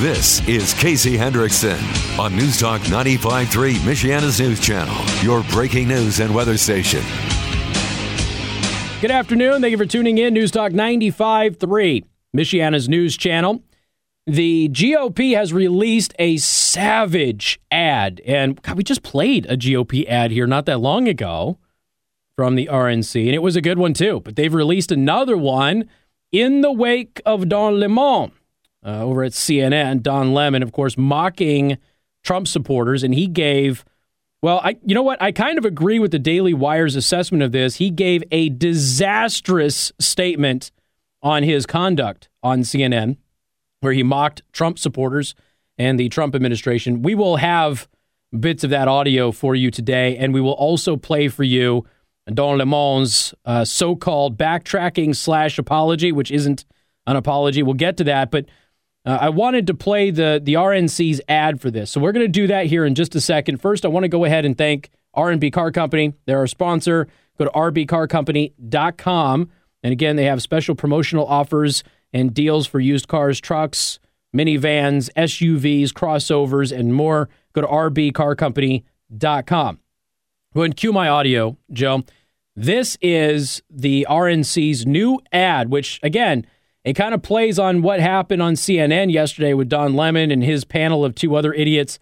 This is Casey Hendrickson on News Talk 95.3, Michiana's news channel, your breaking news and weather station. Good afternoon. Thank you for tuning in. News Talk 95.3, Michiana's news channel. The GOP has released a savage ad, and God, we just played a GOP ad here not that long ago from the RNC, and it was a good one too. But they've released another one in the wake of Don Lemon uh, over at CNN. Don Lemon, of course, mocking Trump supporters, and he gave. Well, I you know what? I kind of agree with the Daily Wire's assessment of this. He gave a disastrous statement on his conduct on CNN, where he mocked Trump supporters and the Trump administration. We will have bits of that audio for you today, and we will also play for you Don Lemon's uh, so-called backtracking slash apology, which isn't an apology. We'll get to that, but uh, I wanted to play the the RNC's ad for this, so we're going to do that here in just a second. First, I want to go ahead and thank R&B Car Company. They're our sponsor. Go to rbcarcompany.com, and again, they have special promotional offers and deals for used cars, trucks, minivans, SUVs, crossovers, and more. Go to rbcarcompany.com. Go ahead and cue my audio, Joe. This is the RNC's new ad, which, again, it kind of plays on what happened on CNN yesterday with Don Lemon and his panel of two other idiots.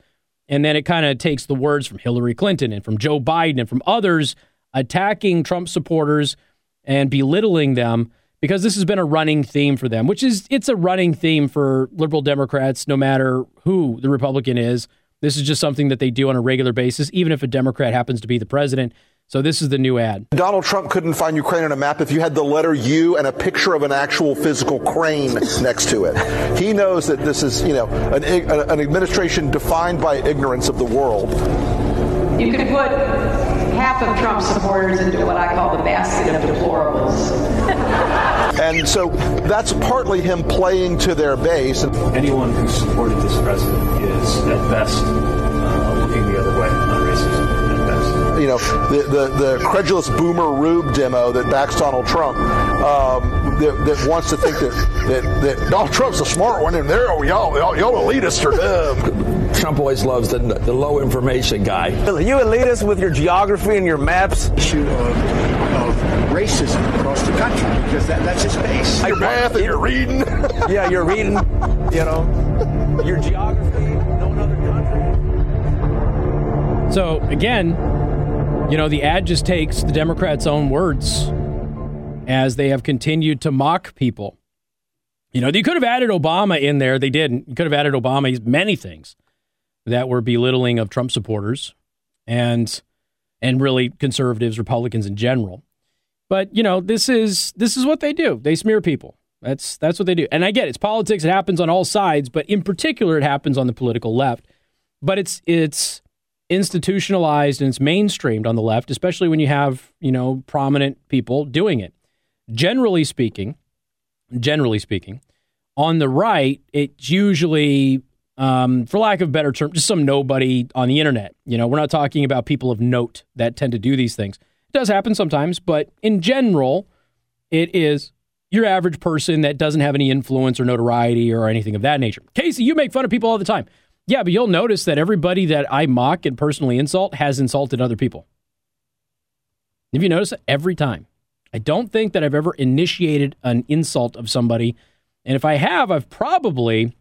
And then it kind of takes the words from Hillary Clinton and from Joe Biden and from others attacking Trump supporters and belittling them because this has been a running theme for them, which is it's a running theme for liberal Democrats, no matter who the Republican is. This is just something that they do on a regular basis, even if a Democrat happens to be the president. So this is the new ad. Donald Trump couldn't find Ukraine on a map if you had the letter U and a picture of an actual physical crane next to it. He knows that this is, you know, an, an administration defined by ignorance of the world. You could put half of Trump supporters into what I call the basket of deplorables. and so that's partly him playing to their base. Anyone who supported this president is, at best, the, the, the credulous boomer rube demo that backs Donald Trump, um, that, that, wants to think that, that, that Donald Trump's a smart one and there, oh, y'all, y'all, y'all elitists are dumb. Trump always loves the, the low information guy. You elitists with your geography and your maps. Issue of, of racism across the country because that, that's his base. Your math and your reading. yeah, you're reading, you know, your geography, no other country. So, again, you know, the ad just takes the Democrats' own words as they have continued to mock people. You know, you could have added Obama in there. They didn't. You could have added Obama. Many things that were belittling of Trump supporters and and really conservatives, Republicans in general. But you know, this is this is what they do. They smear people. That's that's what they do. And I get it. it's politics. It happens on all sides, but in particular, it happens on the political left. But it's it's institutionalized and it's mainstreamed on the left, especially when you have, you know, prominent people doing it. Generally speaking, generally speaking, on the right, it's usually, um, for lack of a better term, just some nobody on the internet. You know, we're not talking about people of note that tend to do these things. It does happen sometimes, but in general, it is your average person that doesn't have any influence or notoriety or anything of that nature. Casey, you make fun of people all the time. Yeah, but you'll notice that everybody that I mock and personally insult has insulted other people. Have you noticed every time? I don't think that I've ever initiated an insult of somebody. And if I have, I've probably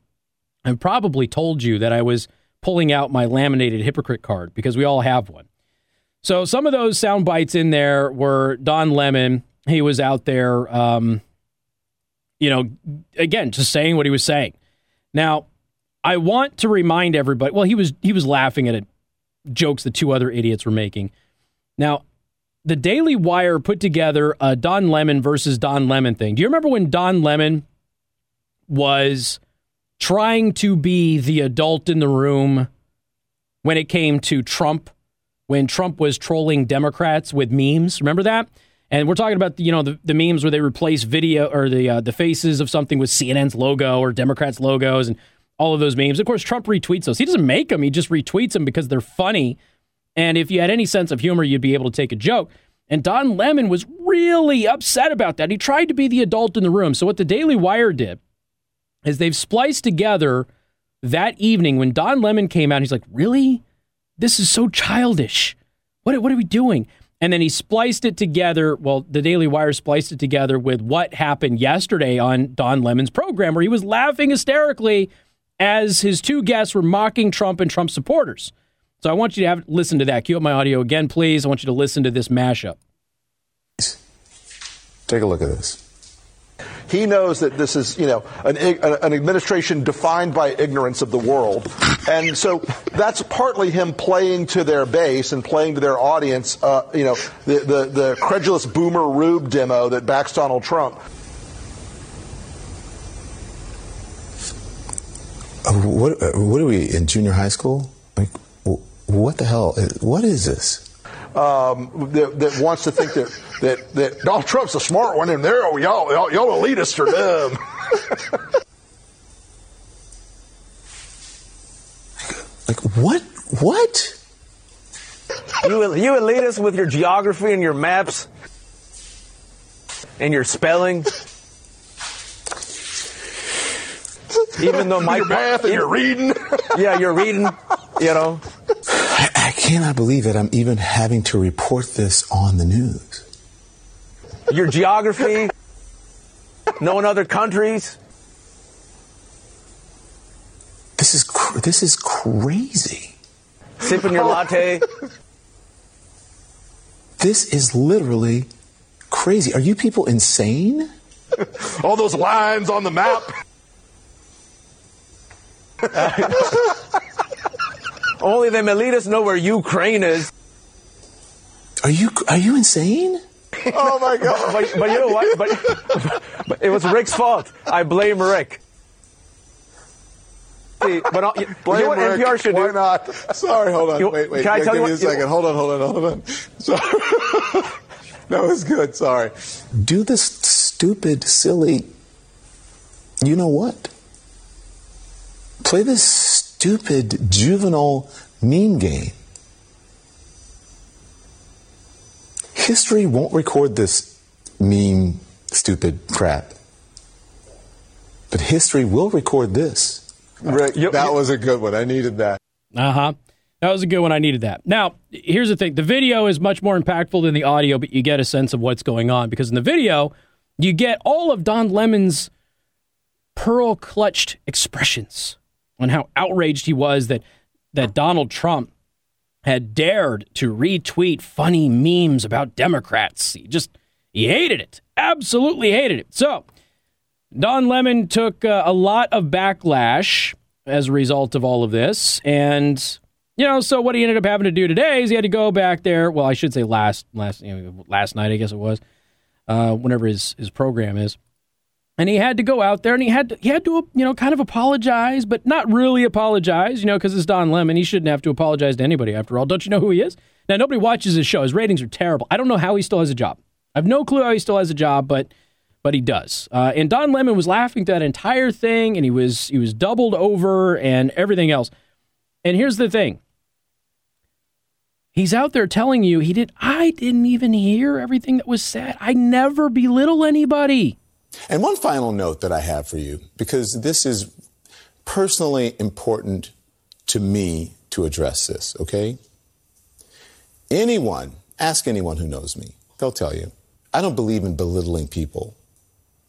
I've probably told you that I was pulling out my laminated hypocrite card because we all have one. So some of those sound bites in there were Don Lemon. He was out there, um, you know, again, just saying what he was saying. Now, I want to remind everybody. Well, he was he was laughing at it, jokes the two other idiots were making. Now, the Daily Wire put together a Don Lemon versus Don Lemon thing. Do you remember when Don Lemon was trying to be the adult in the room when it came to Trump? When Trump was trolling Democrats with memes, remember that? And we're talking about you know the, the memes where they replace video or the uh, the faces of something with CNN's logo or Democrats logos, and all of those memes. Of course, Trump retweets those. He doesn't make them, he just retweets them because they're funny. And if you had any sense of humor, you'd be able to take a joke. And Don Lemon was really upset about that. He tried to be the adult in the room. So, what the Daily Wire did is they've spliced together that evening when Don Lemon came out, he's like, Really? This is so childish. What, what are we doing? And then he spliced it together. Well, the Daily Wire spliced it together with what happened yesterday on Don Lemon's program, where he was laughing hysterically as his two guests were mocking Trump and Trump supporters. So I want you to have listen to that. Cue up my audio again, please. I want you to listen to this mashup. Take a look at this. He knows that this is, you know, an, an administration defined by ignorance of the world. And so that's partly him playing to their base and playing to their audience, uh, you know, the, the, the credulous boomer rube demo that backs Donald Trump. What, uh, what are we in junior high school? Like, what the hell? What is this? Um, that, that, wants to think that, that, that Donald Trump's a smart one and they're, oh, y'all, y'all, y'all elitists are dumb. like, what? What? You, you elitists with your geography and your maps and your spelling. Even though my your math and your reading. yeah, you're reading. You know. I, I cannot believe that I'm even having to report this on the news. Your geography, knowing other countries. This is cr- this is crazy. Sipping your latte. This is literally crazy. Are you people insane? All those lines on the map. Only them elitists know where Ukraine is. Are you are you insane? Oh my god! but, but, you know what? But, but, it was Rick's fault. I blame Rick. See, but uh, you, blame you know what Rick. NPR should Why do? not? Sorry, hold on. You, wait, wait. Can I yeah, tell give you me what, a second. hold on, hold on, hold on. Sorry. no, it's good. Sorry. Do this stupid, silly. You know what? Play this stupid juvenile meme game. History won't record this meme, stupid crap. But history will record this. Rick, You- that you- was a good one. I needed that. Uh huh. That was a good one. I needed that. Now, here's the thing the video is much more impactful than the audio, but you get a sense of what's going on because in the video, you get all of Don Lemon's pearl clutched expressions on how outraged he was that, that Donald Trump had dared to retweet funny memes about Democrats. He just, he hated it. Absolutely hated it. So, Don Lemon took uh, a lot of backlash as a result of all of this. And, you know, so what he ended up having to do today is he had to go back there. Well, I should say last, last, you know, last night, I guess it was, uh, whenever his, his program is. And he had to go out there and he had to, he had to, you know, kind of apologize, but not really apologize, you know, because it's Don Lemon. He shouldn't have to apologize to anybody after all. Don't you know who he is? Now, nobody watches his show. His ratings are terrible. I don't know how he still has a job. I have no clue how he still has a job, but but he does. Uh, and Don Lemon was laughing to that entire thing, and he was he was doubled over and everything else. And here's the thing: he's out there telling you he did. I didn't even hear everything that was said. I never belittle anybody. And one final note that I have for you, because this is personally important to me to address this, okay? Anyone, ask anyone who knows me, they'll tell you. I don't believe in belittling people,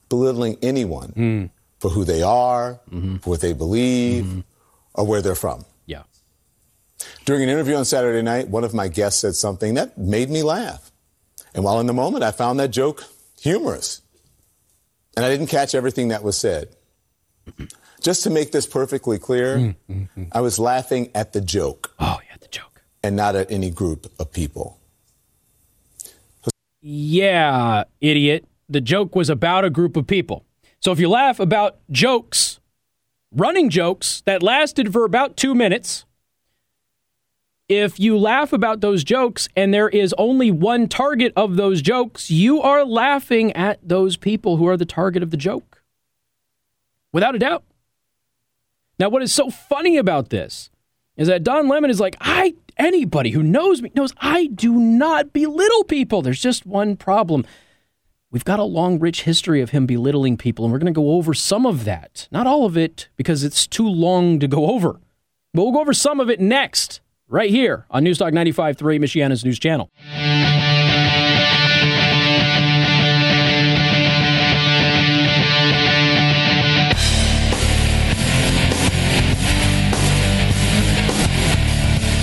belittling anyone hmm. for who they are, mm-hmm. for what they believe, mm-hmm. or where they're from. Yeah. During an interview on Saturday night, one of my guests said something that made me laugh. And while in the moment, I found that joke humorous. And I didn't catch everything that was said. Just to make this perfectly clear, mm, mm, mm. I was laughing at the joke Oh yeah, the joke. and not at any group of people. Yeah, idiot. The joke was about a group of people. So if you laugh about jokes, running jokes that lasted for about two minutes, if you laugh about those jokes and there is only one target of those jokes, you are laughing at those people who are the target of the joke. Without a doubt. Now, what is so funny about this is that Don Lemon is like, I anybody who knows me knows I do not belittle people. There's just one problem. we've got a long, rich history of him belittling people, and we're going to go over some of that. Not all of it, because it's too long to go over. But we'll go over some of it next, right here on Newstalk 95.3, Michiana's news channel.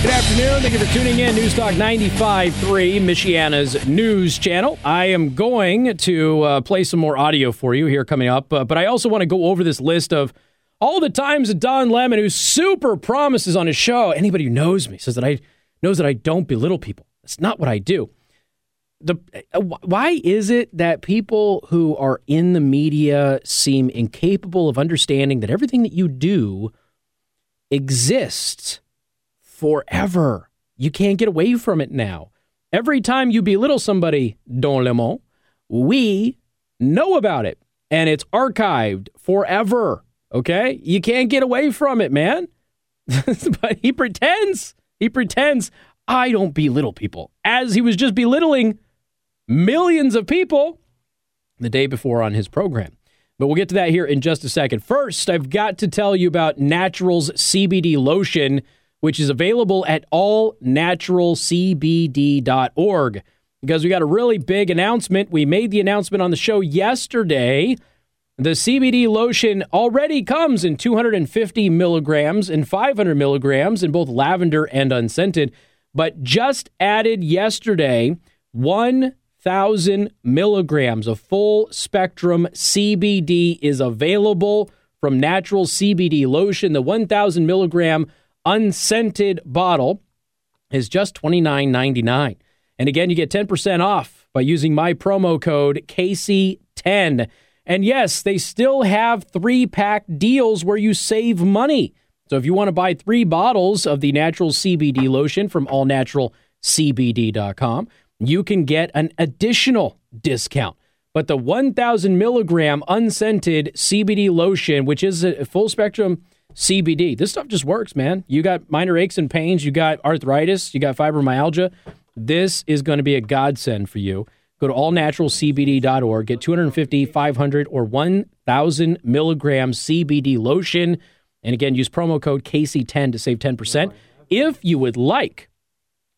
Good afternoon. Thank you for tuning in. News Talk 95.3, Michiana's news channel. I am going to uh, play some more audio for you here coming up, uh, but I also want to go over this list of all the times that Don Lemon, who super promises on his show, anybody who knows me says that I knows that I don't belittle people. That's not what I do. The uh, why is it that people who are in the media seem incapable of understanding that everything that you do exists forever? You can't get away from it now. Every time you belittle somebody, Don Lemon, we know about it and it's archived forever. Okay? You can't get away from it, man. but he pretends, he pretends I don't belittle people as he was just belittling millions of people the day before on his program. But we'll get to that here in just a second. First, I've got to tell you about Naturals CBD lotion, which is available at allnaturalcbd.org because we got a really big announcement. We made the announcement on the show yesterday the CBD lotion already comes in 250 milligrams and 500 milligrams in both lavender and unscented, but just added yesterday 1,000 milligrams of full spectrum CBD is available from Natural CBD Lotion. The 1,000 milligram unscented bottle is just $29.99. And again, you get 10% off by using my promo code KC10. And yes, they still have three pack deals where you save money. So if you want to buy three bottles of the natural CBD lotion from allnaturalcbd.com, you can get an additional discount. But the 1,000 milligram unscented CBD lotion, which is a full spectrum CBD, this stuff just works, man. You got minor aches and pains, you got arthritis, you got fibromyalgia. This is going to be a godsend for you. Go to allnaturalcbd.org, get 250, 500, or 1,000 milligram CBD lotion. And again, use promo code KC10 to save 10%. If you would like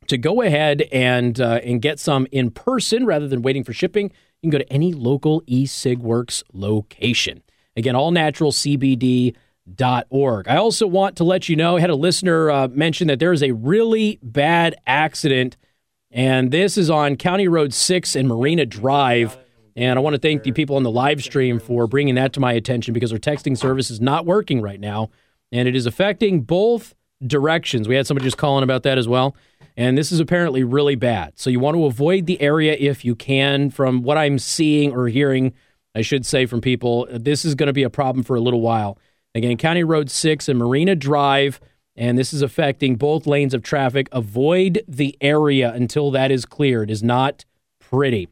to go ahead and, uh, and get some in person rather than waiting for shipping, you can go to any local eSigWorks location. Again, allnaturalcbd.org. I also want to let you know, I had a listener uh, mention that there is a really bad accident – and this is on County Road 6 and Marina Drive. And I want to thank the people on the live stream for bringing that to my attention because our texting service is not working right now. And it is affecting both directions. We had somebody just calling about that as well. And this is apparently really bad. So you want to avoid the area if you can. From what I'm seeing or hearing, I should say from people, this is going to be a problem for a little while. Again, County Road 6 and Marina Drive and this is affecting both lanes of traffic. Avoid the area until that is clear. It is not pretty.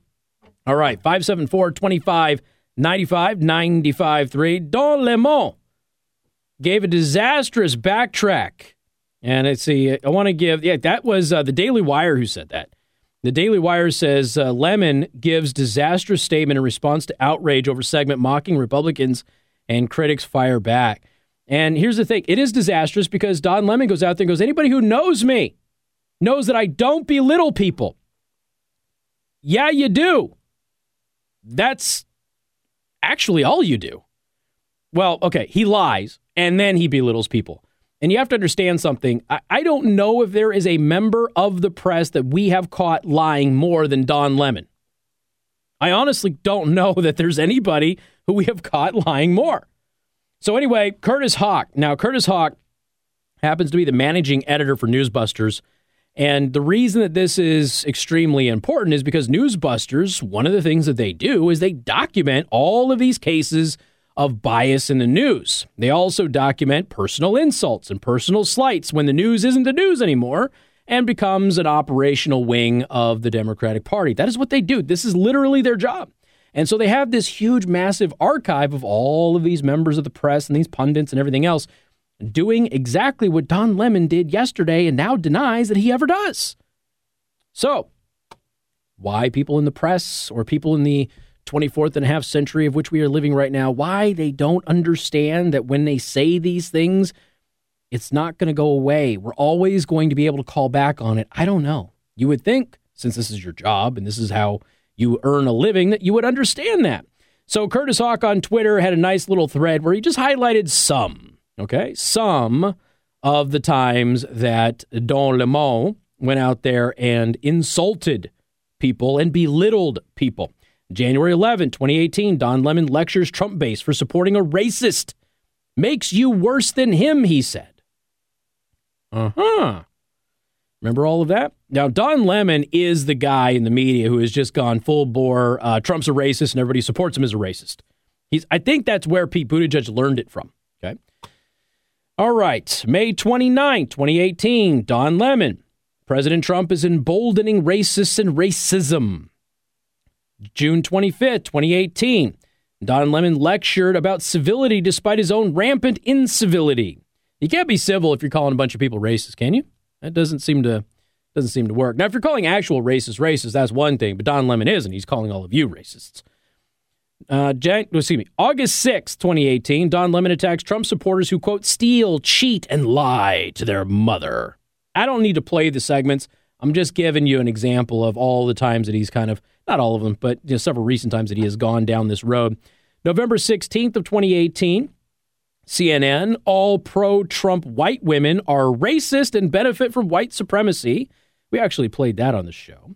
All right, 574 25 95 95 3. Don Lemon gave a disastrous backtrack. And let's see, I want to give, yeah, that was uh, the Daily Wire who said that. The Daily Wire says uh, Lemon gives disastrous statement in response to outrage over segment mocking Republicans and critics fire back. And here's the thing it is disastrous because Don Lemon goes out there and goes, anybody who knows me knows that I don't belittle people. Yeah, you do. That's actually all you do. Well, okay, he lies and then he belittles people. And you have to understand something. I, I, don't know if there is a member of the press that we have caught lying more than Don Lemon. I honestly don't know that there's anybody who we have caught lying more. So anyway, Curtis Houck. Now, Curtis Houck happens to be the managing editor for Newsbusters. And the reason that this is extremely important is because Newsbusters, one of the things that they do is they document all of these cases of bias in the news. They also document personal insults and personal slights when the news isn't the news anymore and becomes an operational wing of the Democratic Party. That is what they do. This is literally their job. And so they have this huge, massive archive of all of these members of the press and these pundits and everything else doing exactly what Don Lemon did yesterday and now denies that he ever does. So, why people in the press or people in the 24th and a half century of which we are living right now, why they don't understand that when they say these things, it's not going to go away. We're always going to be able to call back on it. I don't know. You would think, since this is your job and this is how you earn a living, that you would understand that. So Curtis Houck on Twitter had a nice little thread where he just highlighted some, okay, some of the times that Don Lemon went out there and insulted people and belittled people. January 11, 2018, Don Lemon lectures Trump base for supporting a racist. Makes you worse than him, he said. Uh huh. Remember all of that? Now, Don Lemon is the guy in the media who has just gone full bore. Uh, Trump's a racist and everybody supports him as a racist. He's, I think that's where Pete Buttigieg learned it from. Okay. All right. May 29, 2018, Don Lemon. President Trump is emboldening racists and racism. June 25th, 2018, Don Lemon lectured about civility despite his own rampant incivility. You can't be civil if you're calling a bunch of people racist, can you? That doesn't seem to doesn't seem to work. Now, if you're calling actual racists racist, that's one thing, but Don Lemon isn't. He's calling all of you racists. Uh, Jan- excuse me. August 6, 2018, Don Lemon attacks Trump supporters who, quote, steal, cheat, and lie to their mother. I don't need to play the segments. I'm just giving you an example of all the times that he's kind of, not all of them, but you know, several recent times that he has gone down this road. November 16th of 2018, CNN, all pro Trump white women are racist and benefit from white supremacy. We actually played that on the show.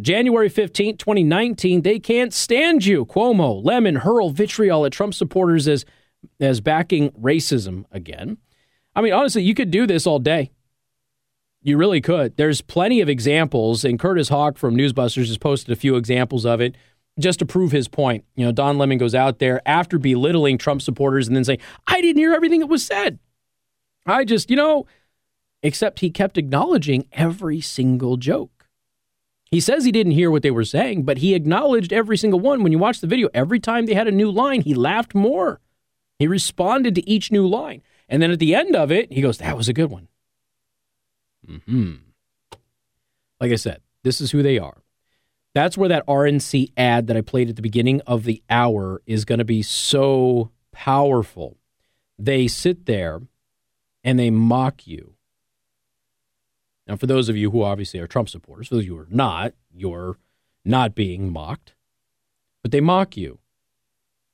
January 15th, 2019, they can't stand you. Cuomo, Lemon hurl vitriol at Trump supporters as, as backing racism again. I mean, honestly, you could do this all day. You really could. There's plenty of examples, and Curtis Houck from Newsbusters has posted a few examples of it just to prove his point. You know, Don Lemon goes out there after belittling Trump supporters and then saying, I didn't hear everything that was said. I just, you know, except he kept acknowledging every single joke. He says he didn't hear what they were saying, but he acknowledged every single one. When you watch the video, every time they had a new line, he laughed more. He responded to each new line. And then at the end of it, he goes, That was a good one. Hmm. Like I said, this is who they are. That's where that RNC ad that I played at the beginning of the hour is going to be so powerful. They sit there and they mock you. Now, for those of you who obviously are Trump supporters, those of you who are not, you're not being mocked, but they mock you.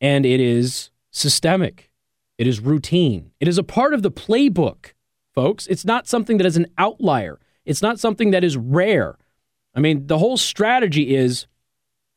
And it is systemic, it is routine, it is a part of the playbook folks. It's not something that is an outlier. It's not something that is rare. I mean, the whole strategy is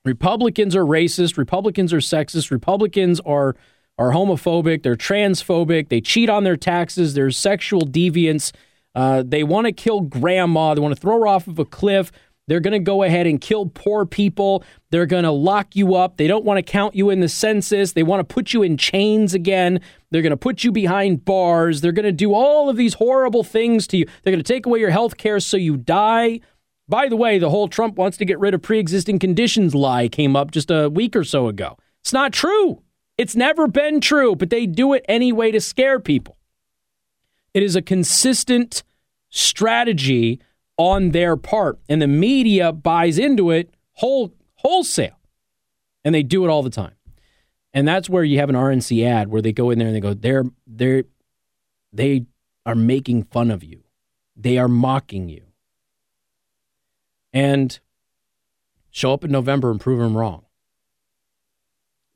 Republicans are racist, Republicans are sexist, Republicans are are homophobic, they're transphobic, they cheat on their taxes, they're sexual deviants, uh, they want to kill grandma, they want to throw her off of a cliff. They're going to go ahead and kill poor people. They're going to lock you up. They don't want to count you in the census. They want to put you in chains again. They're going to put you behind bars. They're going to do all of these horrible things to you. They're going to take away your health care so you die. By the way, the whole Trump wants to get rid of pre existing conditions lie came up just a week or so ago. It's not true. It's never been true, but they do it anyway to scare people. It is a consistent strategy on their part, and the media buys into it whole wholesale, and they do it all the time. And that's where you have an RNC ad where they go in there and they go, they're they're they are making fun of you, they are mocking you, and show up in November and prove them wrong.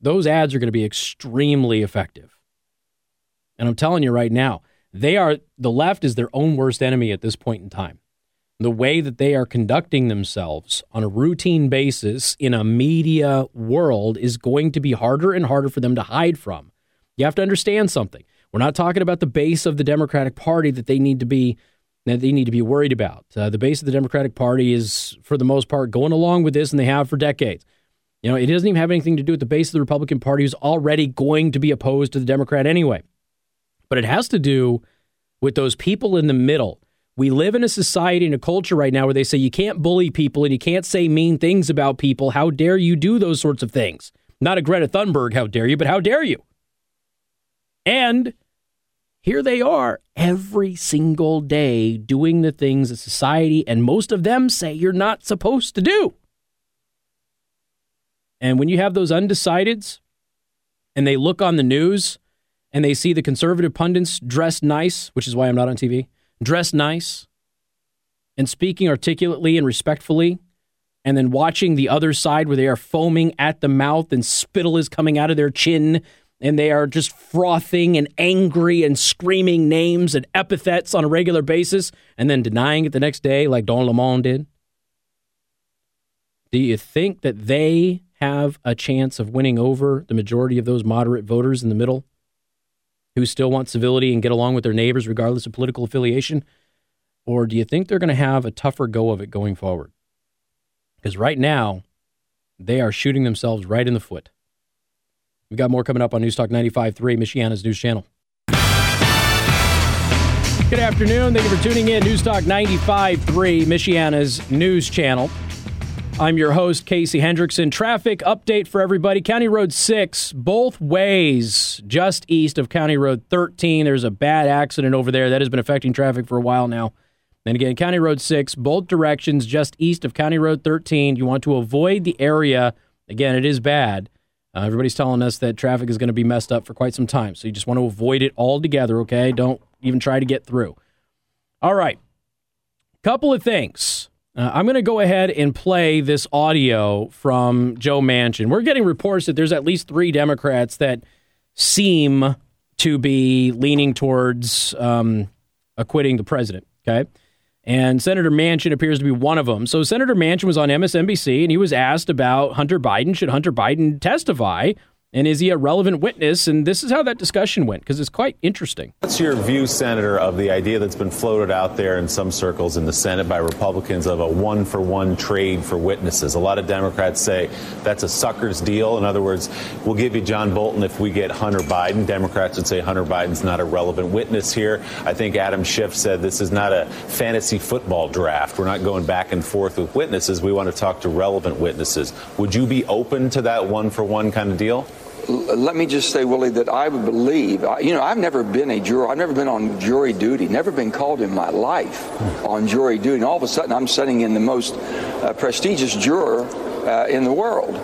Those ads are going to be extremely effective. And I'm telling you right now, they are the left is their own worst enemy at this point in time the way that they are conducting themselves on a routine basis in a media world is going to be harder and harder for them to hide from. You have to understand something. We're not talking about the base of the Democratic Party that they need to be that they need to be worried about. Uh, the base of the Democratic Party is, for the most part, going along with this, and they have for decades. You know, it doesn't even have anything to do with the base of the Republican Party, who's already going to be opposed to the Democrat anyway. But it has to do with those people in the middle we live in a society and a culture right now where they say you can't bully people and you can't say mean things about people. How dare you do those sorts of things? Not a Greta Thunberg, how dare you, but how dare you? And here they are every single day doing the things that society and most of them say you're not supposed to do. And when you have those undecideds and they look on the news and they see the conservative pundits dressed nice, which is why I'm not on TV, dressed nice and speaking articulately and respectfully, and then watching the other side where they are foaming at the mouth and spittle is coming out of their chin and they are just frothing and angry and screaming names and epithets on a regular basis and then denying it the next day like Don Lemon did? Do you think that they have a chance of winning over the majority of those moderate voters in the middle who still want civility and get along with their neighbors regardless of political affiliation? Or do you think they're going to have a tougher go of it going forward? Because right now, they are shooting themselves right in the foot. We've got more coming up on Newstalk 95.3, Michiana's news channel. Good afternoon. Thank you for tuning in. Newstalk 95.3, Michiana's news channel. I'm your host, Casey Hendrickson. Traffic update for everybody. County Road 6, both ways, just east of County Road 13. There's a bad accident over there that has been affecting traffic for a while now. And again, County Road 6, both directions, just east of County Road 13. You want to avoid the area. Again, it is bad. Uh, everybody's telling us that traffic is going to be messed up for quite some time. So you just want to avoid it altogether, okay? Don't even try to get through. All right. Couple of things. Uh, I'm going to go ahead and play this audio from Joe Manchin. We're getting reports that there's at least three Democrats that seem to be leaning towards um, acquitting the president, okay? And Senator Manchin appears to be one of them. So Senator Manchin was on MSNBC and he was asked about Hunter Biden. Should Hunter Biden testify? And is he a relevant witness? And this is how that discussion went because it's quite interesting. What's your view, Senator, of the idea that's been floated out there in some circles in the Senate by Republicans of a one for one trade for witnesses? A lot of Democrats say that's a sucker's deal. In other words, we'll give you John Bolton if we get Hunter Biden. Democrats would say Hunter Biden's not a relevant witness here. I think Adam Schiff said this is not a fantasy football draft. We're not going back and forth with witnesses. We want to talk to relevant witnesses. Would you be open to that one for one kind of deal? Let me just say, Willie, that I would believe, you know, I've never been a juror. I've never been on jury duty, never been called in my life on jury duty. And all of a sudden, I'm sitting in the most uh, prestigious juror uh, in the world.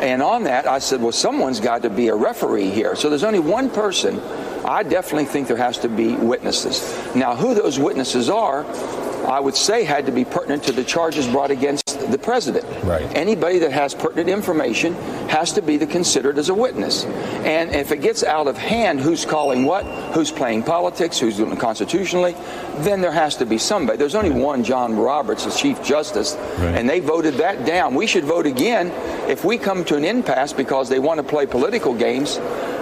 And on that, I said, well, someone's got to be a referee here. So there's only one person. I definitely think there has to be witnesses. Now, who those witnesses are, I would say had to be pertinent to the charges brought against the president. Right. Anybody that has pertinent information has to be considered as a witness. And if it gets out of hand, who's calling what, who's playing politics, who's doing it constitutionally, then there has to be somebody. There's only one John Roberts, the Chief Justice, right. and they voted that down. We should vote again if we come to an impasse because they want to play political games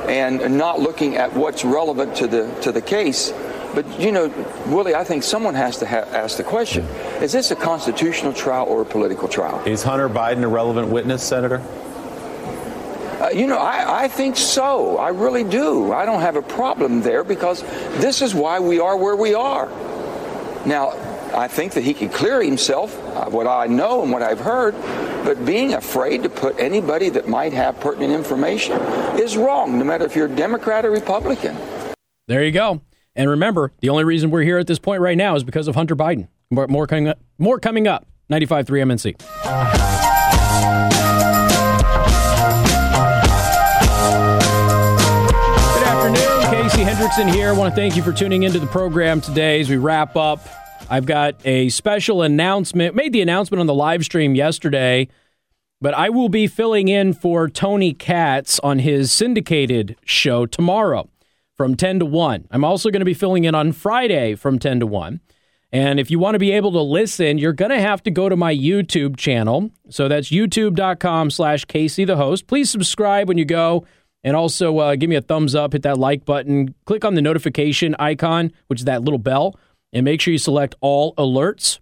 and not looking at what's relevant to the to the case but, you know, Willie, I think someone has to ha- ask the question is this a constitutional trial or a political trial? Is Hunter Biden a relevant witness, Senator? Uh, you know, I, I think so. I really do. I don't have a problem there because this is why we are where we are. Now, I think that he can clear himself, uh, what I know and what I've heard, but being afraid to put anybody that might have pertinent information is wrong, no matter if you're a Democrat or Republican. There you go. And remember, the only reason we're here at this point right now is because of Hunter Biden. More, coming up. More coming up. 95.3 MNC. Good afternoon. Casey Hendrickson here. I want to thank you for tuning into the program today as we wrap up. I've got a special announcement. Made the announcement on the live stream yesterday, but I will be filling in for Tony Katz on his syndicated show tomorrow from 10 to 1. I'm also going to be filling in on Friday from 10 to 1. And if you want to be able to listen, you're going to have to go to my YouTube channel. So that's youtube.com slash Casey the host. Please subscribe when you go. And also uh, give me a thumbs up, hit that like button, click on the notification icon, which is that little bell, and make sure you select all alerts.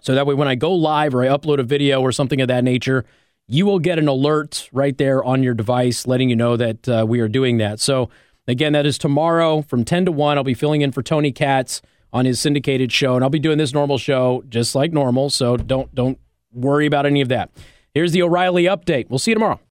So that way, when I go live or I upload a video or something of that nature, you will get an alert right there on your device letting you know that uh, we are doing that. So Again, that is tomorrow from 10 to 1. I'll be filling in for Tony Katz on his syndicated show, and I'll be doing this normal show just like normal, so don't don't worry about any of that. Here's the O'Reilly update. We'll see you tomorrow.